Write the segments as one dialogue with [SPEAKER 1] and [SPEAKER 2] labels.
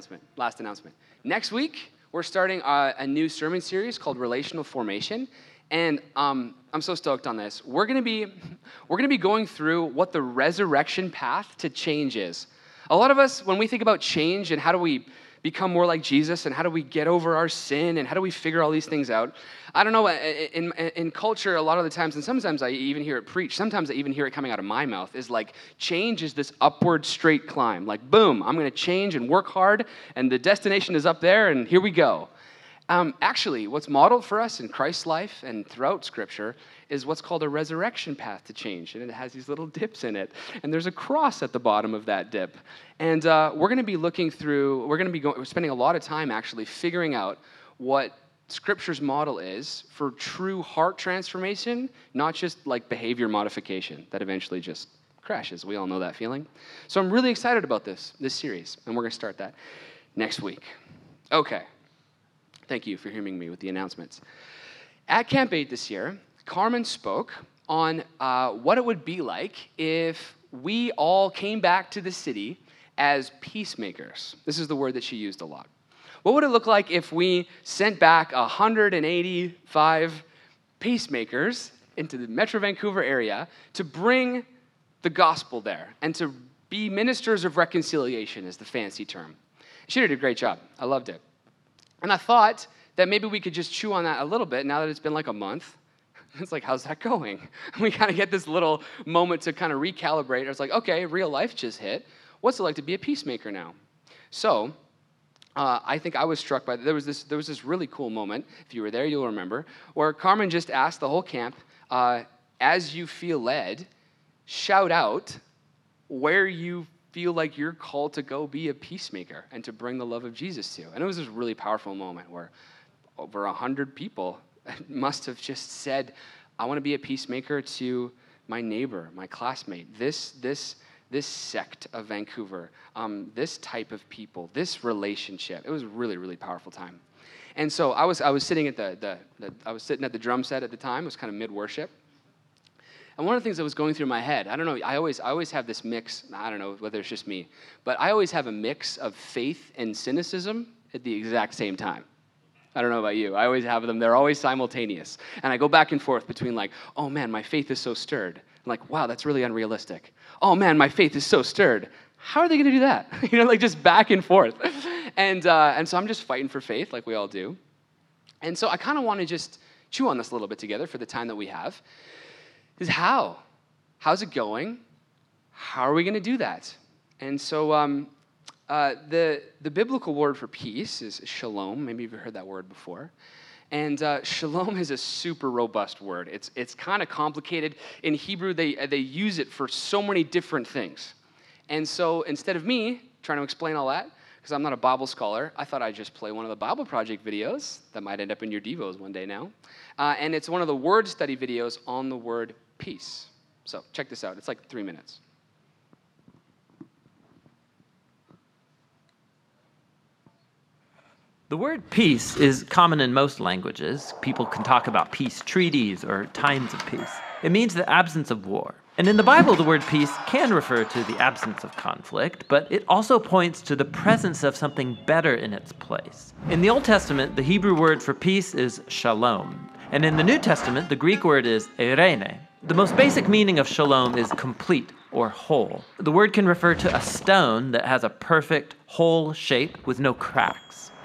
[SPEAKER 1] last announcement. Last announcement. Next week, we're starting a, a new sermon series called Relational Formation. And um, I'm so stoked on this. We're gonna be, we're gonna be going through what the resurrection path to change is. A lot of us, when we think about change and how do we become more like Jesus and how do we get over our sin and how do we figure all these things out? I don't know, in, in, culture, a lot of the times, and sometimes I even hear it preached, sometimes I even hear it coming out of my mouth, is like change is this upward straight climb. Like, boom, I'm gonna change and work hard, and the destination is up there, and here we go. Um, actually, what's modeled for us in Christ's life and throughout Scripture is what's called a resurrection path to change. And it has these little dips in it. And there's a cross at the bottom of that dip. And uh, we're going to be looking through, we're going to be spending a lot of time actually figuring out what Scripture's model is for true heart transformation, not just like behavior modification that eventually just crashes. We all know that feeling. So I'm really excited about this, this series. And we're going to start that next week. Okay. Thank you for hearing me with the announcements. At Camp 8 this year, Carmen spoke on uh, what it would be like if we all came back to the city as peacemakers. This is the word that she used a lot. What would it look like if we sent back 185 peacemakers into the Metro Vancouver area to bring the gospel there and to be ministers of reconciliation, is the fancy term? She did a great job. I loved it. And I thought that maybe we could just chew on that a little bit now that it's been like a month. It's like, how's that going? We kind of get this little moment to kind of recalibrate. It's like, okay, real life just hit. What's it like to be a peacemaker now? So, uh, I think I was struck by there was this there was this really cool moment. If you were there, you'll remember where Carmen just asked the whole camp, uh, "As you feel led, shout out where you feel like you're called to go be a peacemaker and to bring the love of Jesus to. And it was this really powerful moment where over a hundred people must have just said, I want to be a peacemaker to my neighbor, my classmate, this, this, this sect of Vancouver, um, this type of people, this relationship. It was a really, really powerful time. And so I was, I was sitting at the, the, the I was sitting at the drum set at the time. It was kind of mid worship. And one of the things that was going through my head, I don't know, I always, I always have this mix, I don't know whether it's just me, but I always have a mix of faith and cynicism at the exact same time. I don't know about you. I always have them. They're always simultaneous. And I go back and forth between, like, oh man, my faith is so stirred. I'm like, wow, that's really unrealistic. Oh man, my faith is so stirred. How are they going to do that? you know, like just back and forth. and, uh, and so I'm just fighting for faith, like we all do. And so I kind of want to just chew on this a little bit together for the time that we have is how? How's it going? How are we going to do that? And so um, uh, the, the biblical word for peace is shalom. Maybe you've heard that word before. And uh, shalom is a super robust word. It's, it's kind of complicated. In Hebrew, they, they use it for so many different things. And so instead of me trying to explain all that, because I'm not a Bible scholar, I thought I'd just play one of the Bible Project videos that might end up in your Devos one day now. Uh, and it's one of the word study videos on the word peace. So check this out. It's like three minutes.
[SPEAKER 2] The word peace is common in most languages. People can talk about peace treaties or times of peace. It means the absence of war. And in the Bible, the word peace can refer to the absence of conflict, but it also points to the presence of something better in its place. In the Old Testament, the Hebrew word for peace is shalom. And in the New Testament, the Greek word is eirene, the most basic meaning of shalom is complete or whole. The word can refer to a stone that has a perfect, whole shape with no cracks.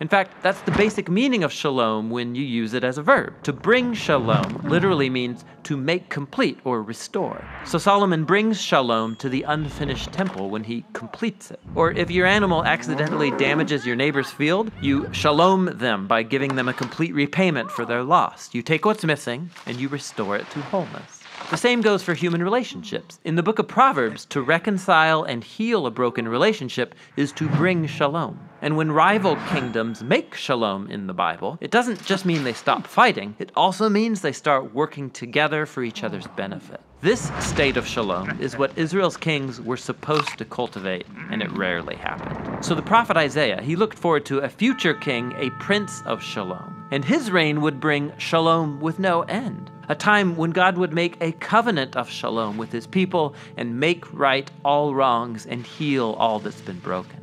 [SPEAKER 2] In fact, that's the basic meaning of shalom when you use it as a verb. To bring shalom literally means to make complete or restore. So Solomon brings shalom to the unfinished temple when he completes it. Or if your animal accidentally damages your neighbor's field, you shalom them by giving them a complete repayment for their loss. You take what's missing and you restore it to wholeness. The same goes for human relationships. In the book of Proverbs, to reconcile and heal a broken relationship is to bring shalom. And when rival kingdoms make shalom in the Bible, it doesn't just mean they stop fighting, it also means they start working together for each other's benefit. This state of shalom is what Israel's kings were supposed to cultivate, and it rarely happened. So the prophet Isaiah, he looked forward to a future king, a prince of shalom, and his reign would bring shalom with no end a time when God would make a covenant of shalom with his people and make right all wrongs and heal all that's been broken.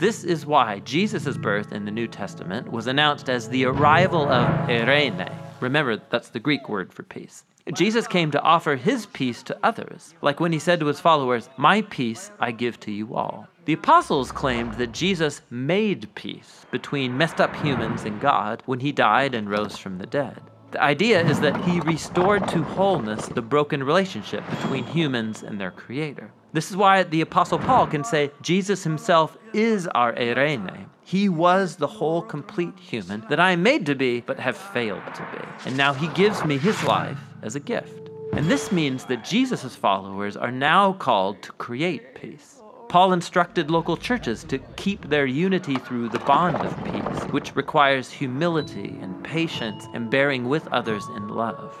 [SPEAKER 2] This is why Jesus' birth in the New Testament was announced as the arrival of eirene. Remember, that's the Greek word for peace. Jesus came to offer his peace to others, like when he said to his followers, My peace I give to you all. The apostles claimed that Jesus made peace between messed up humans and God when he died and rose from the dead. The idea is that he restored to wholeness the broken relationship between humans and their creator. This is why the Apostle Paul can say Jesus himself is our Eirene. He was the whole complete human that I am made to be, but have failed to be. And now he gives me his life as a gift. And this means that Jesus' followers are now called to create peace. Paul instructed local churches to keep their unity through the bond of peace, which requires humility and patience and bearing with others in love.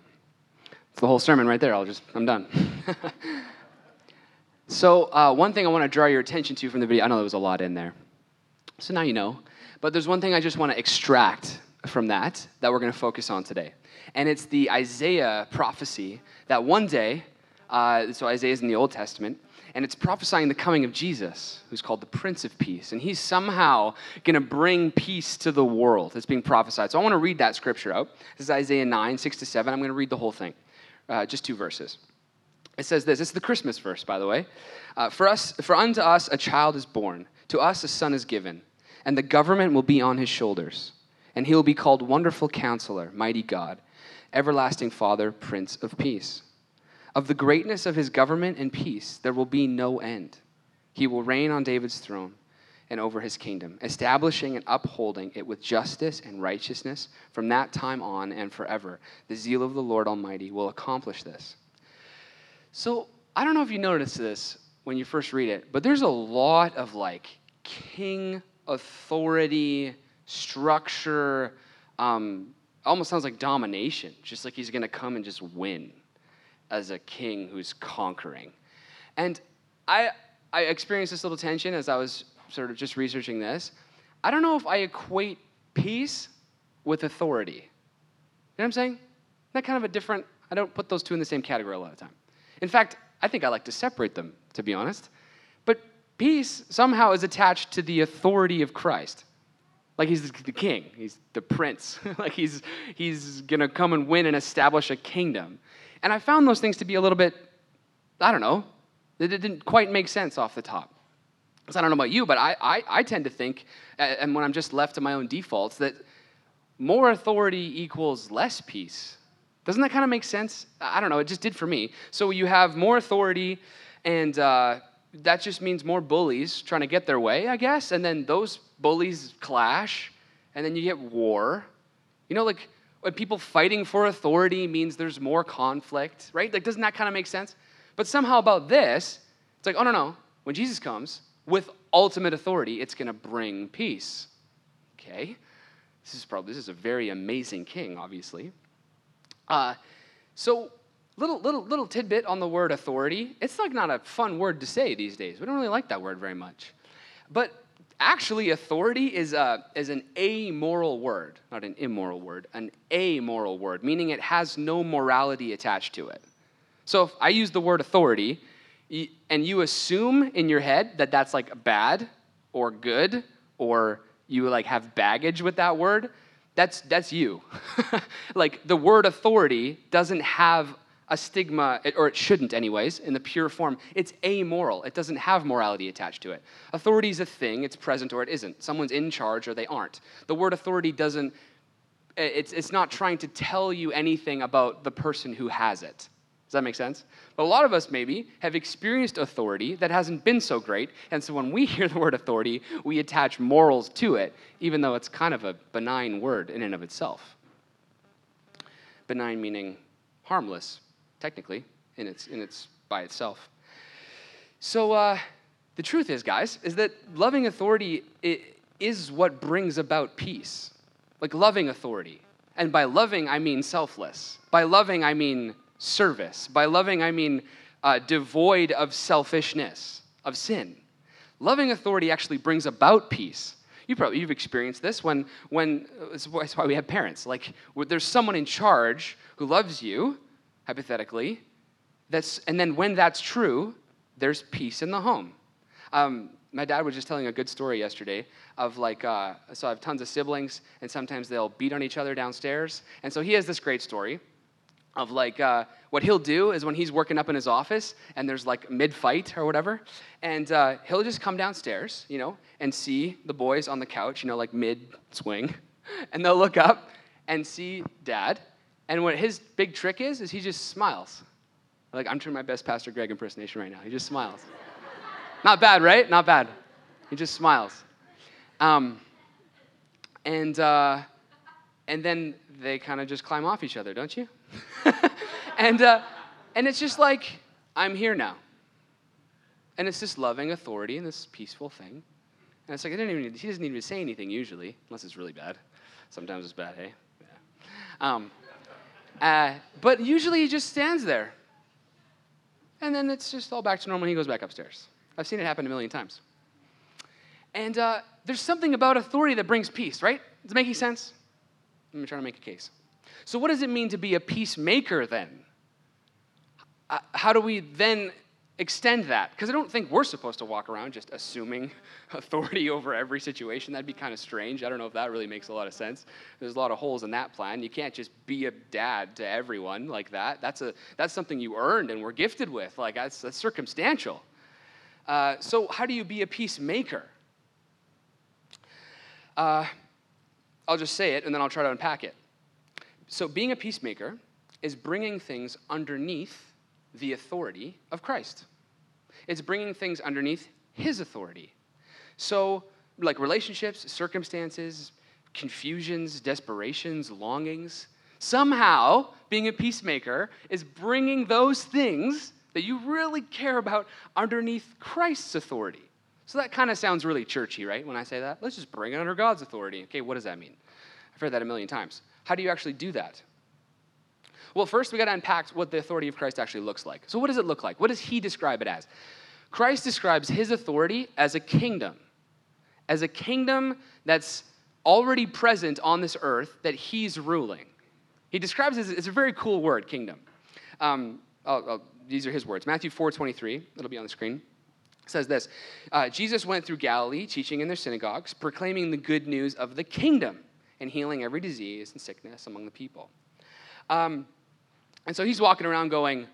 [SPEAKER 1] The whole sermon right there. I'll just, I'm done. so, uh, one thing I want to draw your attention to from the video, I know there was a lot in there. So now you know. But there's one thing I just want to extract from that that we're going to focus on today. And it's the Isaiah prophecy that one day, uh, so Isaiah is in the Old Testament, and it's prophesying the coming of Jesus, who's called the Prince of Peace. And he's somehow going to bring peace to the world. It's being prophesied. So I want to read that scripture out. This is Isaiah 9, 6 to 7. I'm going to read the whole thing, uh, just two verses. It says this. It's the Christmas verse, by the way. Uh, for us, for unto us a child is born, to us a son is given, and the government will be on his shoulders, and he will be called Wonderful Counselor, Mighty God, Everlasting Father, Prince of Peace. Of the greatness of his government and peace, there will be no end. He will reign on David's throne and over his kingdom, establishing and upholding it with justice and righteousness from that time on and forever. The zeal of the Lord Almighty will accomplish this. So, I don't know if you noticed this when you first read it, but there's a lot of like king authority, structure, um, almost sounds like domination, just like he's going to come and just win as a king who's conquering. And I, I experienced this little tension as I was sort of just researching this. I don't know if I equate peace with authority. You know what I'm saying? That kind of a different, I don't put those two in the same category a lot of time. In fact, I think I like to separate them, to be honest. But peace somehow is attached to the authority of Christ. Like he's the king, he's the prince. like he's, he's gonna come and win and establish a kingdom. And I found those things to be a little bit, I don't know, that it didn't quite make sense off the top. I don't know about you, but I, I, I tend to think, and when I'm just left to my own defaults, that more authority equals less peace. Doesn't that kind of make sense? I don't know, it just did for me. So you have more authority, and uh, that just means more bullies trying to get their way, I guess. And then those bullies clash, and then you get war. You know, like when people fighting for authority means there's more conflict, right? Like, doesn't that kind of make sense? But somehow about this, it's like, oh, no, no. When Jesus comes with ultimate authority, it's going to bring peace. Okay? This is probably, this is a very amazing king, obviously. Uh, so, little, little, little tidbit on the word authority. It's like not a fun word to say these days. We don't really like that word very much. But actually, authority is, a, is an amoral word, not an immoral word, an amoral word, meaning it has no morality attached to it. So if I use the word authority, and you assume in your head that that's like bad or good, or you like have baggage with that word, that's, that's you. like the word authority doesn't have a stigma, or it shouldn't, anyways, in the pure form. It's amoral. It doesn't have morality attached to it. Authority is a thing, it's present or it isn't. Someone's in charge or they aren't. The word authority doesn't, it's, it's not trying to tell you anything about the person who has it. Does that make sense? But a lot of us maybe have experienced authority that hasn't been so great, and so when we hear the word authority, we attach morals to it, even though it's kind of a benign word in and of itself. Benign meaning harmless, technically, in its, in its by itself. So uh, the truth is, guys, is that loving authority is what brings about peace. Like loving authority. And by loving, I mean selfless. By loving, I mean service. By loving, I mean uh, devoid of selfishness, of sin. Loving authority actually brings about peace. You probably you've experienced this when when that's why we have parents. Like there's someone in charge who loves you, hypothetically. That's and then when that's true, there's peace in the home. Um, my dad was just telling a good story yesterday of like uh, so I have tons of siblings and sometimes they'll beat on each other downstairs and so he has this great story of like uh, what he'll do is when he's working up in his office and there's like mid fight or whatever, and uh, he'll just come downstairs, you know, and see the boys on the couch, you know, like mid swing, and they'll look up and see dad. And what his big trick is, is he just smiles. Like, I'm trying my best Pastor Greg impersonation right now. He just smiles. Not bad, right? Not bad. He just smiles. Um, and, uh, and then they kind of just climb off each other, don't you? and, uh, and it's just like, I'm here now. And it's this loving authority and this peaceful thing. And it's like, I didn't even, he doesn't even say anything usually, unless it's really bad. Sometimes it's bad, hey? Yeah. Um, uh, but usually he just stands there. And then it's just all back to normal. He goes back upstairs. I've seen it happen a million times. And uh, there's something about authority that brings peace, right? Is it making sense? Let me try to make a case. So, what does it mean to be a peacemaker then? Uh, how do we then extend that? Because I don't think we're supposed to walk around just assuming authority over every situation. That'd be kind of strange. I don't know if that really makes a lot of sense. There's a lot of holes in that plan. You can't just be a dad to everyone like that. That's, a, that's something you earned and were gifted with. Like, that's, that's circumstantial. Uh, so, how do you be a peacemaker? Uh, I'll just say it and then I'll try to unpack it. So, being a peacemaker is bringing things underneath the authority of Christ. It's bringing things underneath his authority. So, like relationships, circumstances, confusions, desperations, longings, somehow being a peacemaker is bringing those things that you really care about underneath Christ's authority. So that kind of sounds really churchy, right? When I say that, let's just bring it under God's authority. Okay, what does that mean? I've heard that a million times. How do you actually do that? Well, first we got to unpack what the authority of Christ actually looks like. So, what does it look like? What does he describe it as? Christ describes his authority as a kingdom, as a kingdom that's already present on this earth that he's ruling. He describes it as it's a very cool word, kingdom. Um, I'll, I'll, these are his words Matthew 4 23, it'll be on the screen. Says this uh, Jesus went through Galilee, teaching in their synagogues, proclaiming the good news of the kingdom and healing every disease and sickness among the people. Um, and so he's walking around going,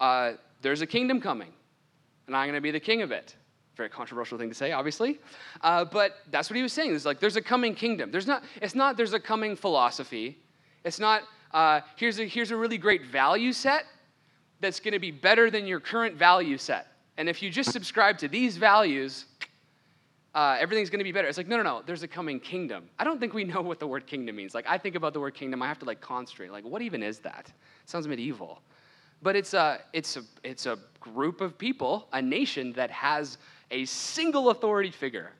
[SPEAKER 1] uh, There's a kingdom coming, and I'm going to be the king of it. Very controversial thing to say, obviously. Uh, but that's what he was saying. It's like, there's a coming kingdom. There's not, it's not there's a coming philosophy. It's not, uh, here's, a, here's a really great value set that's going to be better than your current value set. And if you just subscribe to these values, uh, everything's going to be better. It's like, no, no, no, there's a coming kingdom. I don't think we know what the word kingdom means. Like, I think about the word kingdom, I have to like concentrate. Like, what even is that? It sounds medieval. But it's a, it's, a, it's a group of people, a nation that has a single authority figure.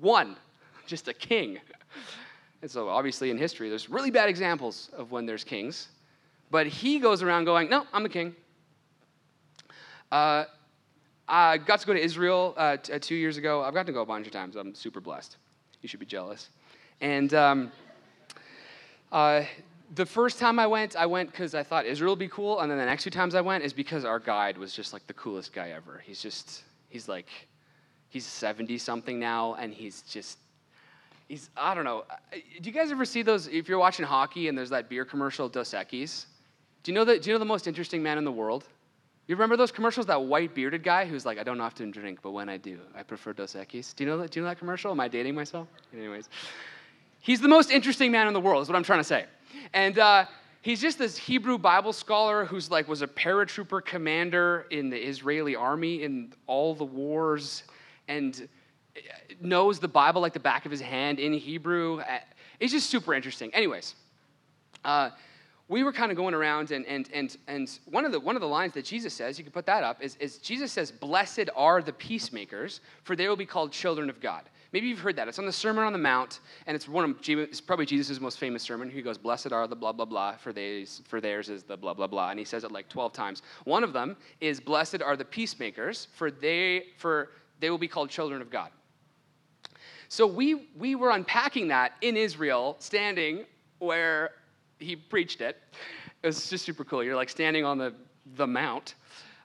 [SPEAKER 1] One, just a king. And so, obviously, in history, there's really bad examples of when there's kings. But he goes around going, no, I'm the king. Uh, I got to go to Israel uh, t- uh, two years ago. I've gotten to go a bunch of times. I'm super blessed. You should be jealous. And um, uh, the first time I went, I went because I thought Israel would be cool. And then the next two times I went is because our guide was just like the coolest guy ever. He's just, he's like, he's 70 something now, and he's just, he's, I don't know. Do you guys ever see those, if you're watching hockey and there's that beer commercial, Dos Equis? Do you know the, do you know the most interesting man in the world? You remember those commercials? That white bearded guy who's like, I don't often drink, but when I do, I prefer Dos Equis. Do you know that? Do you know that commercial? Am I dating myself? Anyways, he's the most interesting man in the world. Is what I'm trying to say. And uh, he's just this Hebrew Bible scholar who's like was a paratrooper commander in the Israeli army in all the wars, and knows the Bible like the back of his hand in Hebrew. It's just super interesting. Anyways. Uh, we were kind of going around and, and, and, and one, of the, one of the lines that jesus says you can put that up is, is jesus says blessed are the peacemakers for they will be called children of god. Maybe you've heard that. It's on the sermon on the mount and it's one of it's probably jesus' most famous sermon. He goes blessed are the blah blah blah for, theirs, for theirs is the blah blah blah and he says it like 12 times. One of them is blessed are the peacemakers for they for they will be called children of god. So we we were unpacking that in israel standing where he preached it. It was just super cool. You're like standing on the, the mount.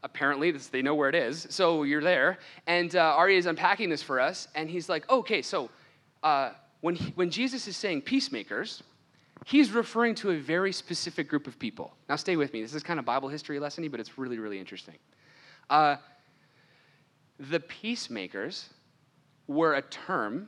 [SPEAKER 1] Apparently, this, they know where it is. So you're there. And uh, Ari is unpacking this for us. And he's like, okay, so uh, when, he, when Jesus is saying peacemakers, he's referring to a very specific group of people. Now, stay with me. This is kind of Bible history lessony, but it's really, really interesting. Uh, the peacemakers were a term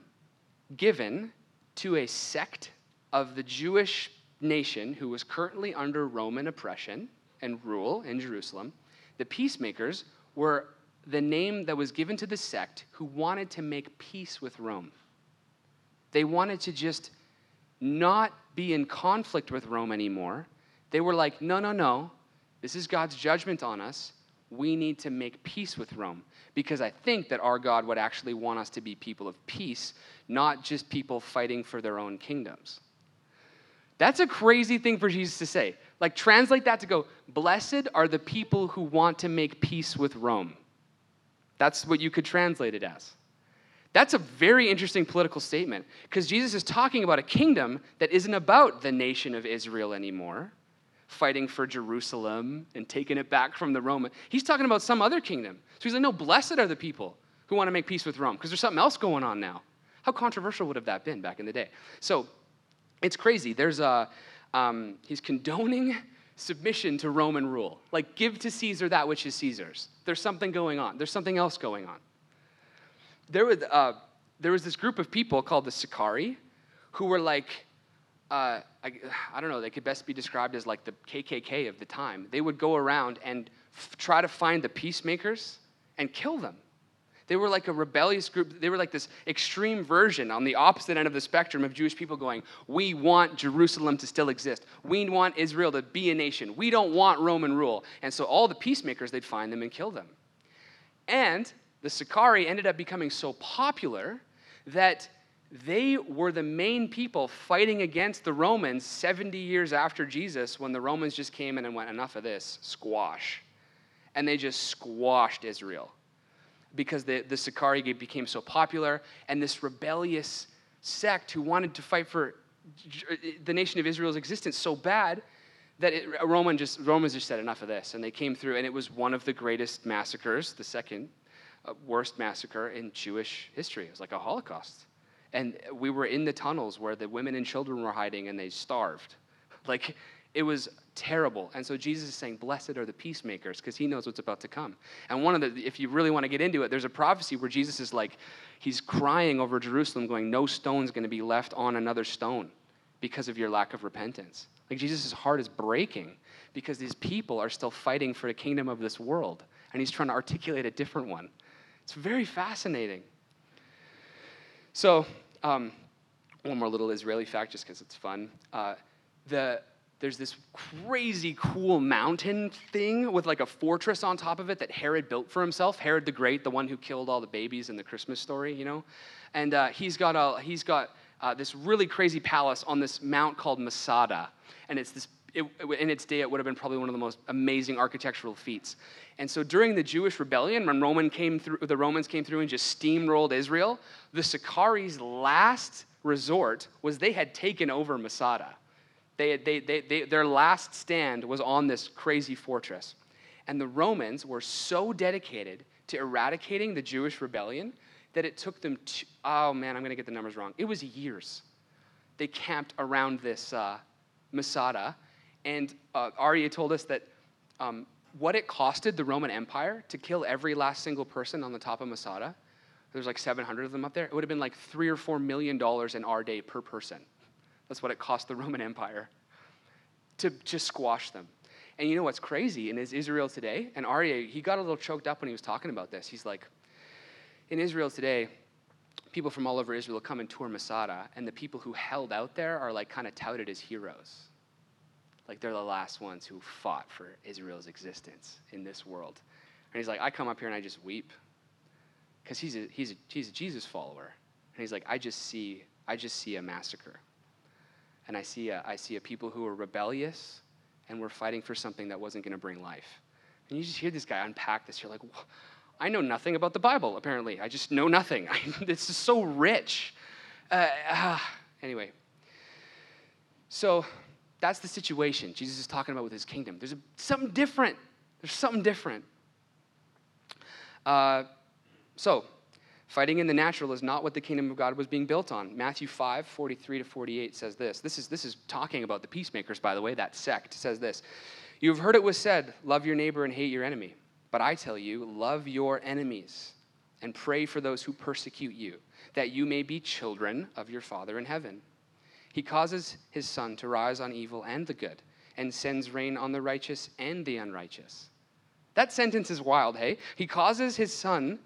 [SPEAKER 1] given to a sect of the Jewish nation who was currently under Roman oppression and rule in Jerusalem, the peacemakers were the name that was given to the sect who wanted to make peace with Rome. They wanted to just not be in conflict with Rome anymore. They were like, no, no, no, this is God's judgment on us. We need to make peace with Rome because I think that our God would actually want us to be people of peace, not just people fighting for their own kingdoms. That's a crazy thing for Jesus to say. Like, translate that to go, Blessed are the people who want to make peace with Rome. That's what you could translate it as. That's a very interesting political statement because Jesus is talking about a kingdom that isn't about the nation of Israel anymore, fighting for Jerusalem and taking it back from the Roman. He's talking about some other kingdom. So he's like, no, blessed are the people who want to make peace with Rome because there's something else going on now. How controversial would have that been back in the day? So it's crazy. There's a, um, he's condoning submission to Roman rule. Like, give to Caesar that which is Caesar's. There's something going on, there's something else going on. There was, uh, there was this group of people called the Sicarii who were like, uh, I, I, don't know, they could best be described as like the KKK of the time. They would go around and f- try to find the peacemakers and kill them. They were like a rebellious group. They were like this extreme version on the opposite end of the spectrum of Jewish people going, We want Jerusalem to still exist. We want Israel to be a nation. We don't want Roman rule. And so all the peacemakers, they'd find them and kill them. And the Sicarii ended up becoming so popular that they were the main people fighting against the Romans 70 years after Jesus when the Romans just came in and went, Enough of this, squash. And they just squashed Israel because the, the Sicarii became so popular, and this rebellious sect who wanted to fight for the nation of Israel's existence so bad that it, Roman just, Romans just said enough of this, and they came through, and it was one of the greatest massacres, the second uh, worst massacre in Jewish history. It was like a Holocaust. And we were in the tunnels where the women and children were hiding, and they starved. Like, it was terrible. And so Jesus is saying, Blessed are the peacemakers, because he knows what's about to come. And one of the, if you really want to get into it, there's a prophecy where Jesus is like, he's crying over Jerusalem, going, No stone's going to be left on another stone because of your lack of repentance. Like Jesus' heart is breaking because these people are still fighting for the kingdom of this world. And he's trying to articulate a different one. It's very fascinating. So, um, one more little Israeli fact, just because it's fun. Uh, the there's this crazy cool mountain thing with like a fortress on top of it that Herod built for himself. Herod the Great, the one who killed all the babies in the Christmas story, you know, and uh, he's got a he's got uh, this really crazy palace on this mount called Masada, and it's this it, in its day, it would have been probably one of the most amazing architectural feats. And so during the Jewish rebellion, when Roman came through, the Romans came through and just steamrolled Israel, the Sicaris' last resort was they had taken over Masada. They, they, they, they, their last stand was on this crazy fortress. And the Romans were so dedicated to eradicating the Jewish rebellion that it took them, to, oh man, I'm going to get the numbers wrong. It was years. They camped around this uh, Masada. And uh, Aryeh told us that um, what it costed the Roman Empire to kill every last single person on the top of Masada, there's like 700 of them up there, it would have been like three or four million dollars in our day per person. That's what it cost the Roman Empire to just squash them. And you know what's crazy? In Israel today, and Aryeh, he got a little choked up when he was talking about this. He's like, in Israel today, people from all over Israel come and tour Masada, and the people who held out there are like kind of touted as heroes. Like they're the last ones who fought for Israel's existence in this world. And he's like, I come up here and I just weep. Because he's a, he's, a, he's a Jesus follower. And he's like, I just see, I just see a massacre. And I see a, I see a people who are rebellious and were fighting for something that wasn't going to bring life. And you just hear this guy unpack this. You're like, I know nothing about the Bible, apparently. I just know nothing. this is so rich. Uh, uh, anyway, so that's the situation Jesus is talking about with his kingdom. There's a, something different. There's something different. Uh, so, fighting in the natural is not what the kingdom of God was being built on. Matthew 5, 43 to 48 says this. This is, this is talking about the peacemakers, by the way, that sect says this. You have heard it was said, love your neighbor and hate your enemy. But I tell you, love your enemies and pray for those who persecute you, that you may be children of your Father in heaven. He causes his sun to rise on evil and the good, and sends rain on the righteous and the unrighteous. That sentence is wild, hey? He causes his sun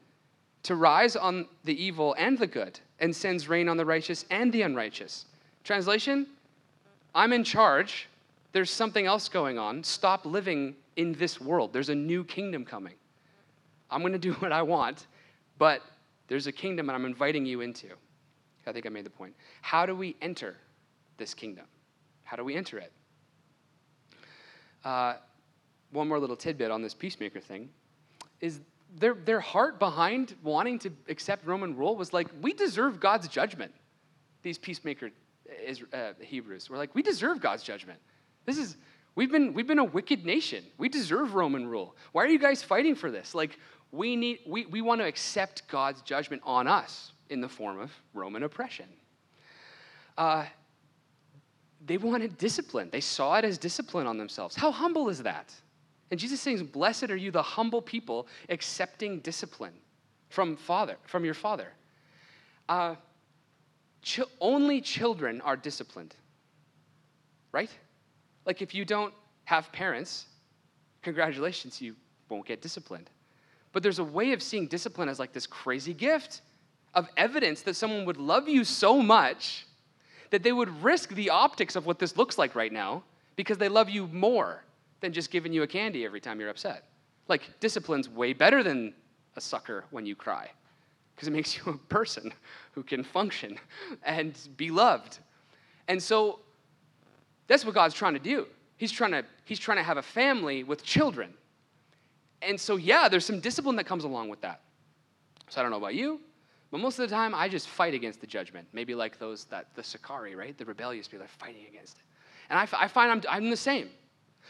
[SPEAKER 1] to rise on the evil and the good, and sends rain on the righteous and the unrighteous. Translation I'm in charge. There's something else going on. Stop living in this world. There's a new kingdom coming. I'm going to do what I want, but there's a kingdom and I'm inviting you into. I think I made the point. How do we enter this kingdom? How do we enter it? Uh, one more little tidbit on this peacemaker thing is their, their heart behind wanting to accept Roman rule was like, we deserve God's judgment. These peacemaker uh, Hebrews were like, we deserve God's judgment. This is, We've been, we've been a wicked nation. We deserve Roman rule. Why are you guys fighting for this? Like, we, need, we, we want to accept God's judgment on us in the form of Roman oppression. Uh, they wanted discipline. They saw it as discipline on themselves. How humble is that? And Jesus saying, Blessed are you, the humble people, accepting discipline from Father, from your Father. Uh, ch- only children are disciplined, right? Like, if you don't have parents, congratulations, you won't get disciplined. But there's a way of seeing discipline as like this crazy gift of evidence that someone would love you so much that they would risk the optics of what this looks like right now because they love you more than just giving you a candy every time you're upset. Like, discipline's way better than a sucker when you cry because it makes you a person who can function and be loved. And so that's what God's trying to do. He's trying to, he's trying to have a family with children. And so, yeah, there's some discipline that comes along with that. So I don't know about you, but most of the time I just fight against the judgment. Maybe like those, that the Sicarii, right? The rebellious people are fighting against it. And I, I find I'm, I'm the same.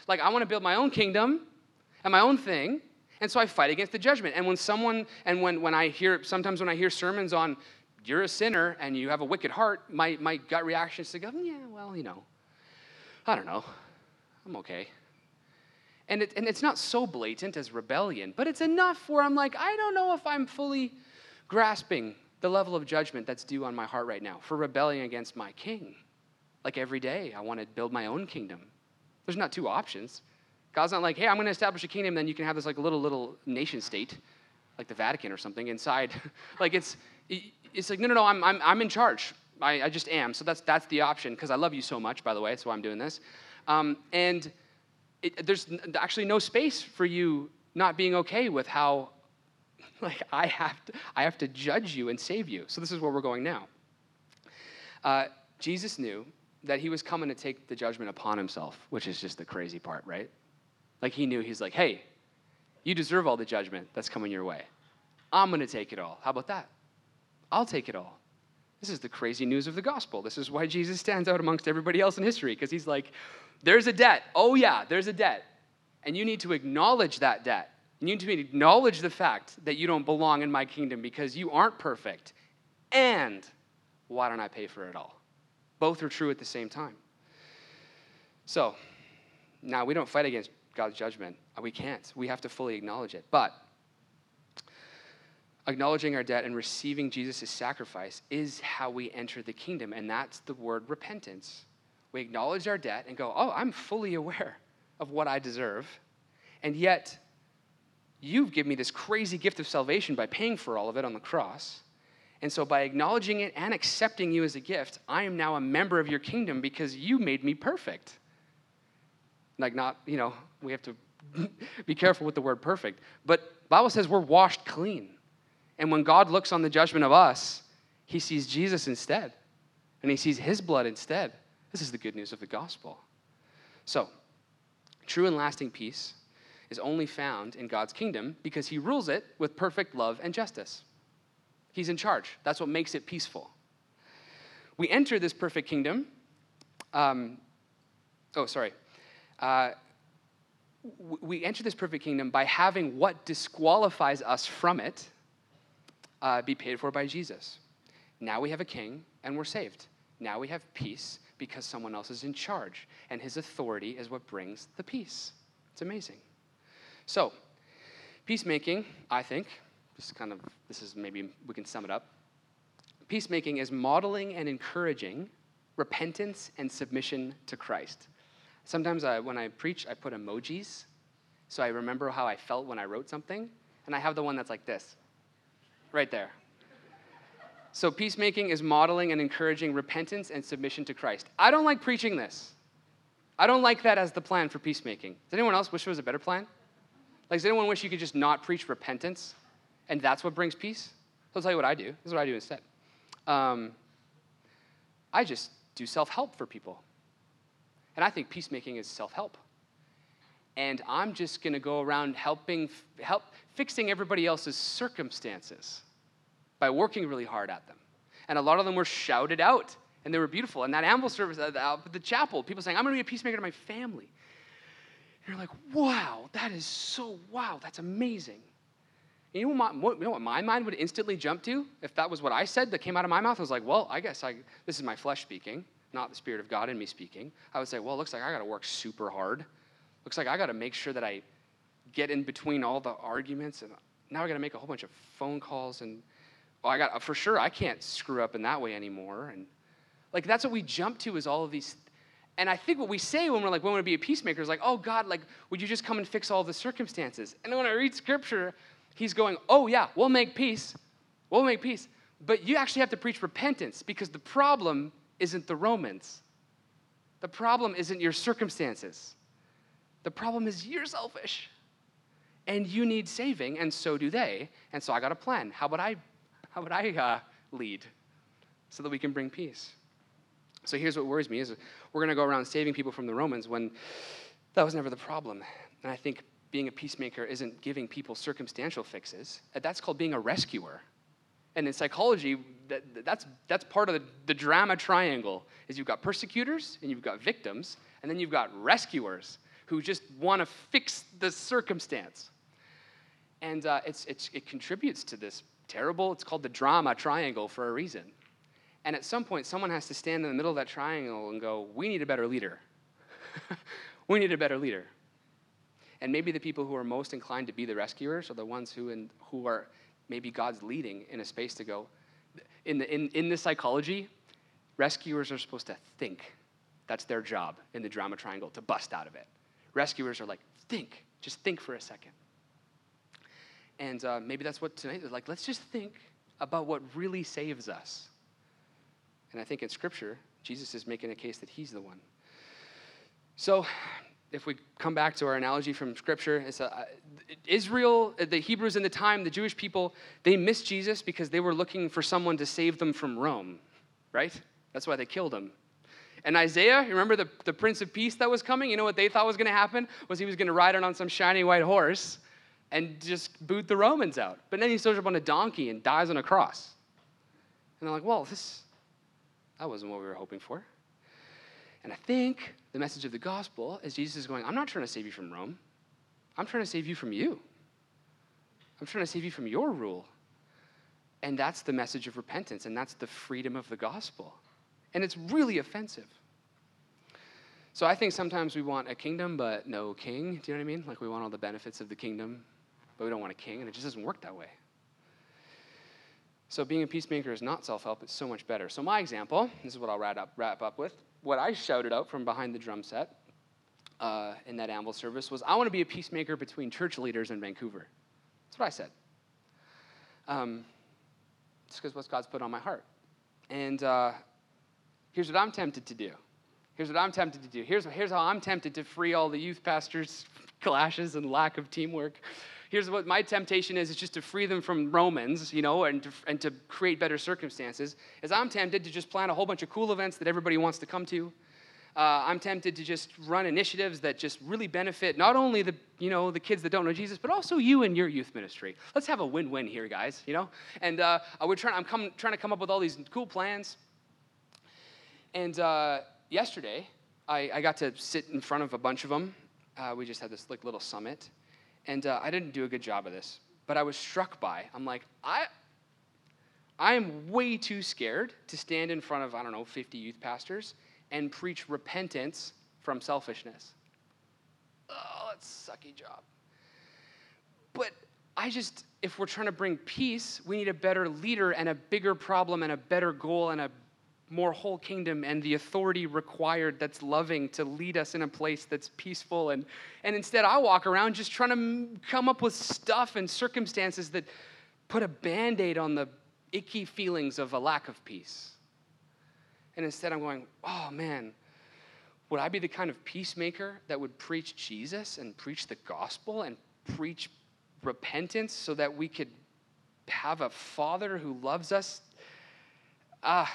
[SPEAKER 1] Like I want to build my own kingdom and my own thing, and so I fight against the judgment. And when someone, and when, when I hear, sometimes when I hear sermons on you're a sinner and you have a wicked heart, my, my gut reaction is to go, yeah, well, you know, I don't know, I'm okay. And, it, and it's not so blatant as rebellion, but it's enough where I'm like, I don't know if I'm fully grasping the level of judgment that's due on my heart right now for rebelling against my king. Like every day, I want to build my own kingdom. There's not two options. God's not like, hey, I'm going to establish a kingdom, then you can have this like little little nation state, like the Vatican or something inside. like it's it's like no no no, I'm I'm I'm in charge. I, I just am. So that's, that's the option because I love you so much, by the way. That's why I'm doing this. Um, and it, there's actually no space for you not being okay with how like I have to, I have to judge you and save you. So this is where we're going now. Uh, Jesus knew that he was coming to take the judgment upon himself, which is just the crazy part, right? Like he knew he's like, hey, you deserve all the judgment that's coming your way. I'm going to take it all. How about that? I'll take it all. This is the crazy news of the gospel. This is why Jesus stands out amongst everybody else in history, because he's like, there's a debt. Oh, yeah, there's a debt. And you need to acknowledge that debt. You need to acknowledge the fact that you don't belong in my kingdom because you aren't perfect. And why don't I pay for it all? Both are true at the same time. So, now we don't fight against God's judgment. Uh, we can't. We have to fully acknowledge it. But acknowledging our debt and receiving Jesus' sacrifice is how we enter the kingdom, and that's the word repentance. We acknowledge our debt and go, Oh, I'm fully aware of what I deserve, and yet you've given me this crazy gift of salvation by paying for all of it on the cross. And so, by acknowledging it and accepting you as a gift, I am now a member of your kingdom because you made me perfect. Like, not, you know, we have to be careful with the word perfect. But Bible says we're washed clean. And when God looks on the judgment of us, he sees Jesus instead. And he sees his blood instead. This is the good news of the gospel. So, true and lasting peace is only found in God's kingdom because he rules it with perfect love and justice. He's in charge. That's what makes it peaceful. We enter this perfect kingdom. Um, oh, sorry. Uh, we enter this perfect kingdom by having what disqualifies us from it uh, be paid for by Jesus. Now we have a king and we're saved. Now we have peace because someone else is in charge, and his authority is what brings the peace. It's amazing. So, peacemaking, I think, this kind of this is maybe we can sum it up. Peacemaking is modeling and encouraging repentance and submission to Christ. Sometimes I, when I preach, I put emojis so I remember how I felt when I wrote something, and I have the one that's like this right there. So, peacemaking is modeling and encouraging repentance and submission to Christ. I don't like preaching this. I don't like that as the plan for peacemaking. Does anyone else wish there was a better plan? Like, does anyone wish you could just not preach repentance and that's what brings peace? I'll tell you what I do. This is what I do instead. Um, I just do self help for people. And I think peacemaking is self help. And I'm just going to go around helping, help, fixing everybody else's circumstances by working really hard at them. And a lot of them were shouted out, and they were beautiful. And that amble service at the chapel, people saying, I'm going to be a peacemaker to my family. You're like, wow, that is so, wow, that's amazing. You know, what my, you know what my mind would instantly jump to if that was what I said that came out of my mouth? I was like, well, I guess I, this is my flesh speaking, not the Spirit of God in me speaking. I would say, well, it looks like I got to work super hard. Looks like I got to make sure that I get in between all the arguments, and now I got to make a whole bunch of phone calls, and I got for sure I can't screw up in that way anymore, and like that's what we jump to is all of these. And I think what we say when we're like, when we want to be a peacemaker is like, oh God, like, would you just come and fix all the circumstances? And then when I read scripture, he's going, oh yeah, we'll make peace. We'll make peace. But you actually have to preach repentance because the problem isn't the Romans. The problem isn't your circumstances. The problem is you're selfish and you need saving, and so do they. And so I got a plan. How would I, how about I uh, lead so that we can bring peace? So here's what worries me: is we're going to go around saving people from the Romans when that was never the problem. And I think being a peacemaker isn't giving people circumstantial fixes. That's called being a rescuer. And in psychology, that, that's, that's part of the, the drama triangle is you've got persecutors and you've got victims, and then you've got rescuers who just want to fix the circumstance. And uh, it's, it's, it contributes to this terrible, it's called the drama triangle for a reason. And at some point, someone has to stand in the middle of that triangle and go, We need a better leader. we need a better leader. And maybe the people who are most inclined to be the rescuers are the ones who, in, who are maybe God's leading in a space to go. In, the, in, in the psychology, rescuers are supposed to think. That's their job in the drama triangle, to bust out of it. Rescuers are like, think, just think for a second. And uh, maybe that's what tonight is like. Let's just think about what really saves us. And I think in Scripture, Jesus is making a case that he's the one. So, if we come back to our analogy from Scripture, it's uh, Israel, the Hebrews in the time, the Jewish people, they missed Jesus because they were looking for someone to save them from Rome, right? That's why they killed him. And Isaiah, remember the, the Prince of Peace that was coming? You know what they thought was going to happen? Was he was going to ride on some shiny white horse and just boot the Romans out. But then he shows up on a donkey and dies on a cross. And they're like, well, this, that wasn't what we were hoping for. And I think the message of the gospel is Jesus is going, I'm not trying to save you from Rome. I'm trying to save you from you. I'm trying to save you from your rule. And that's the message of repentance, and that's the freedom of the gospel. And it's really offensive. So I think sometimes we want a kingdom, but no king. Do you know what I mean? Like we want all the benefits of the kingdom, but we don't want a king, and it just doesn't work that way. So being a peacemaker is not self-help, it's so much better. So my example, this is what I'll wrap up, wrap up with. What I shouted out from behind the drum set uh, in that amble service was, I want to be a peacemaker between church leaders in Vancouver. That's what I said. Um, just because what God's put on my heart. And uh, here's what I'm tempted to do. Here's what I'm tempted to do. Here's, here's how I'm tempted to free all the youth pastors' clashes and lack of teamwork here's what my temptation is, is just to free them from Romans, you know, and to, and to create better circumstances, is I'm tempted to just plan a whole bunch of cool events that everybody wants to come to. Uh, I'm tempted to just run initiatives that just really benefit not only the you know the kids that don't know Jesus, but also you and your youth ministry. Let's have a win-win here, guys. You know, and uh, we're trying. I'm come, trying to come up with all these cool plans. And uh, yesterday, I, I, got to sit in front of a bunch of them. Uh, we just had this like little summit, and uh, I didn't do a good job of this, but I was struck by. I'm like, I, I am way too scared to stand in front of I don't know 50 youth pastors and preach repentance from selfishness. Oh, that's a sucky job. But I just, if we're trying to bring peace, we need a better leader and a bigger problem and a better goal and a more whole kingdom and the authority required that's loving to lead us in a place that's peaceful. And, and instead, I walk around just trying to come up with stuff and circumstances that put a band aid on the icky feelings of a lack of peace. And instead, I'm going, oh man, would I be the kind of peacemaker that would preach Jesus and preach the gospel and preach repentance so that we could have a father who loves us? Ah,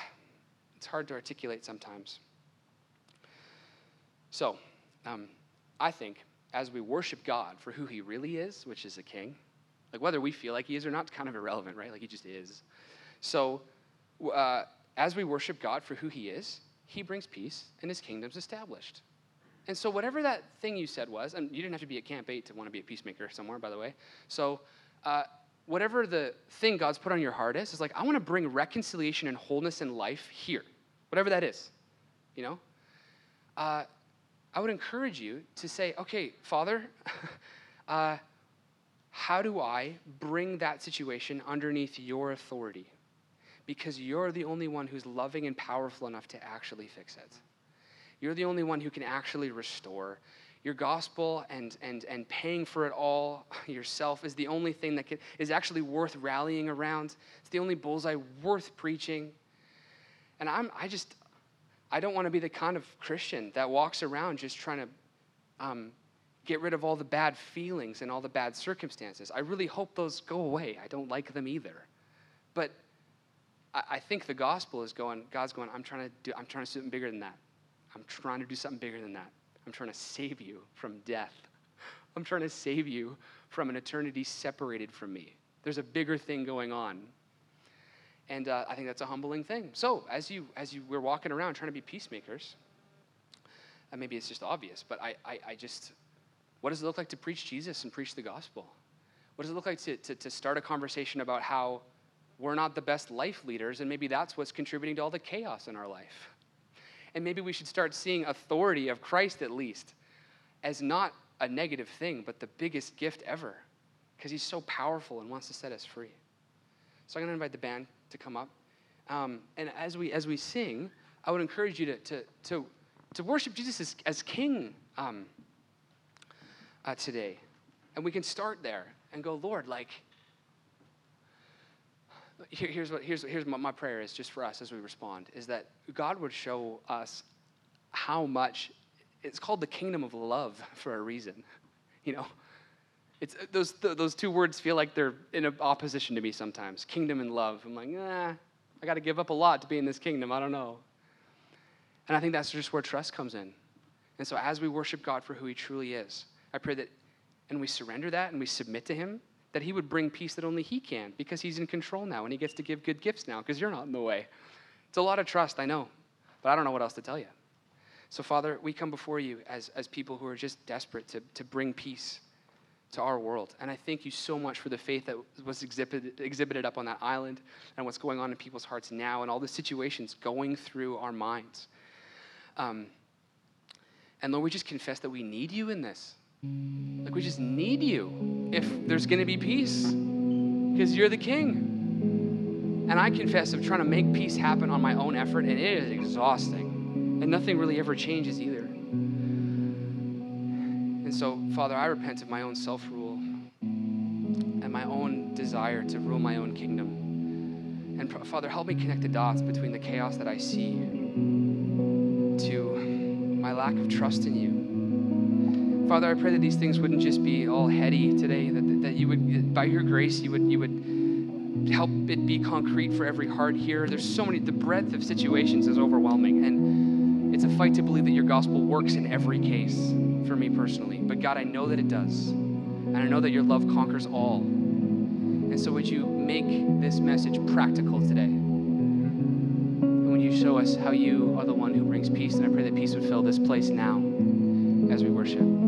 [SPEAKER 1] it's hard to articulate sometimes. So, um, I think as we worship God for who He really is, which is a king, like whether we feel like He is or not, kind of irrelevant, right? Like He just is. So, uh, as we worship God for who He is, He brings peace and His kingdom's established. And so, whatever that thing you said was, and you didn't have to be at Camp 8 to want to be a peacemaker somewhere, by the way. So, uh, whatever the thing God's put on your heart is, is like, I want to bring reconciliation and wholeness in life here whatever that is, you know? Uh, I would encourage you to say, okay, Father, uh, how do I bring that situation underneath your authority? Because you're the only one who's loving and powerful enough to actually fix it. You're the only one who can actually restore. Your gospel and, and, and paying for it all yourself is the only thing that is actually worth rallying around. It's the only bullseye worth preaching. And I'm, I just, I don't want to be the kind of Christian that walks around just trying to um, get rid of all the bad feelings and all the bad circumstances. I really hope those go away. I don't like them either. But I, I think the gospel is going, God's going, I'm trying to do, I'm trying to do something bigger than that. I'm trying to do something bigger than that. I'm trying to save you from death. I'm trying to save you from an eternity separated from me. There's a bigger thing going on and uh, I think that's a humbling thing. So as you as you we're walking around trying to be peacemakers, and maybe it's just obvious, but I, I, I just what does it look like to preach Jesus and preach the gospel? What does it look like to, to, to start a conversation about how we're not the best life leaders, and maybe that's what's contributing to all the chaos in our life? And maybe we should start seeing authority of Christ at least as not a negative thing, but the biggest gift ever, because he's so powerful and wants to set us free. So I'm going to invite the band to come up. Um, and as we, as we sing, I would encourage you to, to, to, to worship Jesus as, as King um, uh, today. And we can start there and go, Lord, like, here, here's what here's, here's my prayer is just for us as we respond is that God would show us how much it's called the kingdom of love for a reason. You know, it's, uh, those, those two words feel like they're in opposition to me sometimes kingdom and love. I'm like, nah, I got to give up a lot to be in this kingdom. I don't know. And I think that's just where trust comes in. And so as we worship God for who he truly is, I pray that, and we surrender that and we submit to him, that he would bring peace that only he can because he's in control now and he gets to give good gifts now because you're not in the way. It's a lot of trust, I know, but I don't know what else to tell you. So, Father, we come before you as, as people who are just desperate to, to bring peace to our world. And I thank you so much for the faith that was exhibited, exhibited up on that island and what's going on in people's hearts now and all the situations going through our minds. Um, and Lord, we just confess that we need you in this. Like, we just need you if there's going to be peace because you're the king. And I confess of trying to make peace happen on my own effort, and it is exhausting. And nothing really ever changes either. And so, Father, I repent of my own self rule and my own desire to rule my own kingdom. And Father, help me connect the dots between the chaos that I see to my lack of trust in you. Father, I pray that these things wouldn't just be all heady today, that, that you would, by your grace, you would, you would help it be concrete for every heart here. There's so many, the breadth of situations is overwhelming. And it's a fight to believe that your gospel works in every case for me personally. But God, I know that it does. And I know that your love conquers all. And so would you make this message practical today? And would you show us how you are the one who brings peace? And I pray that peace would fill this place now as we worship.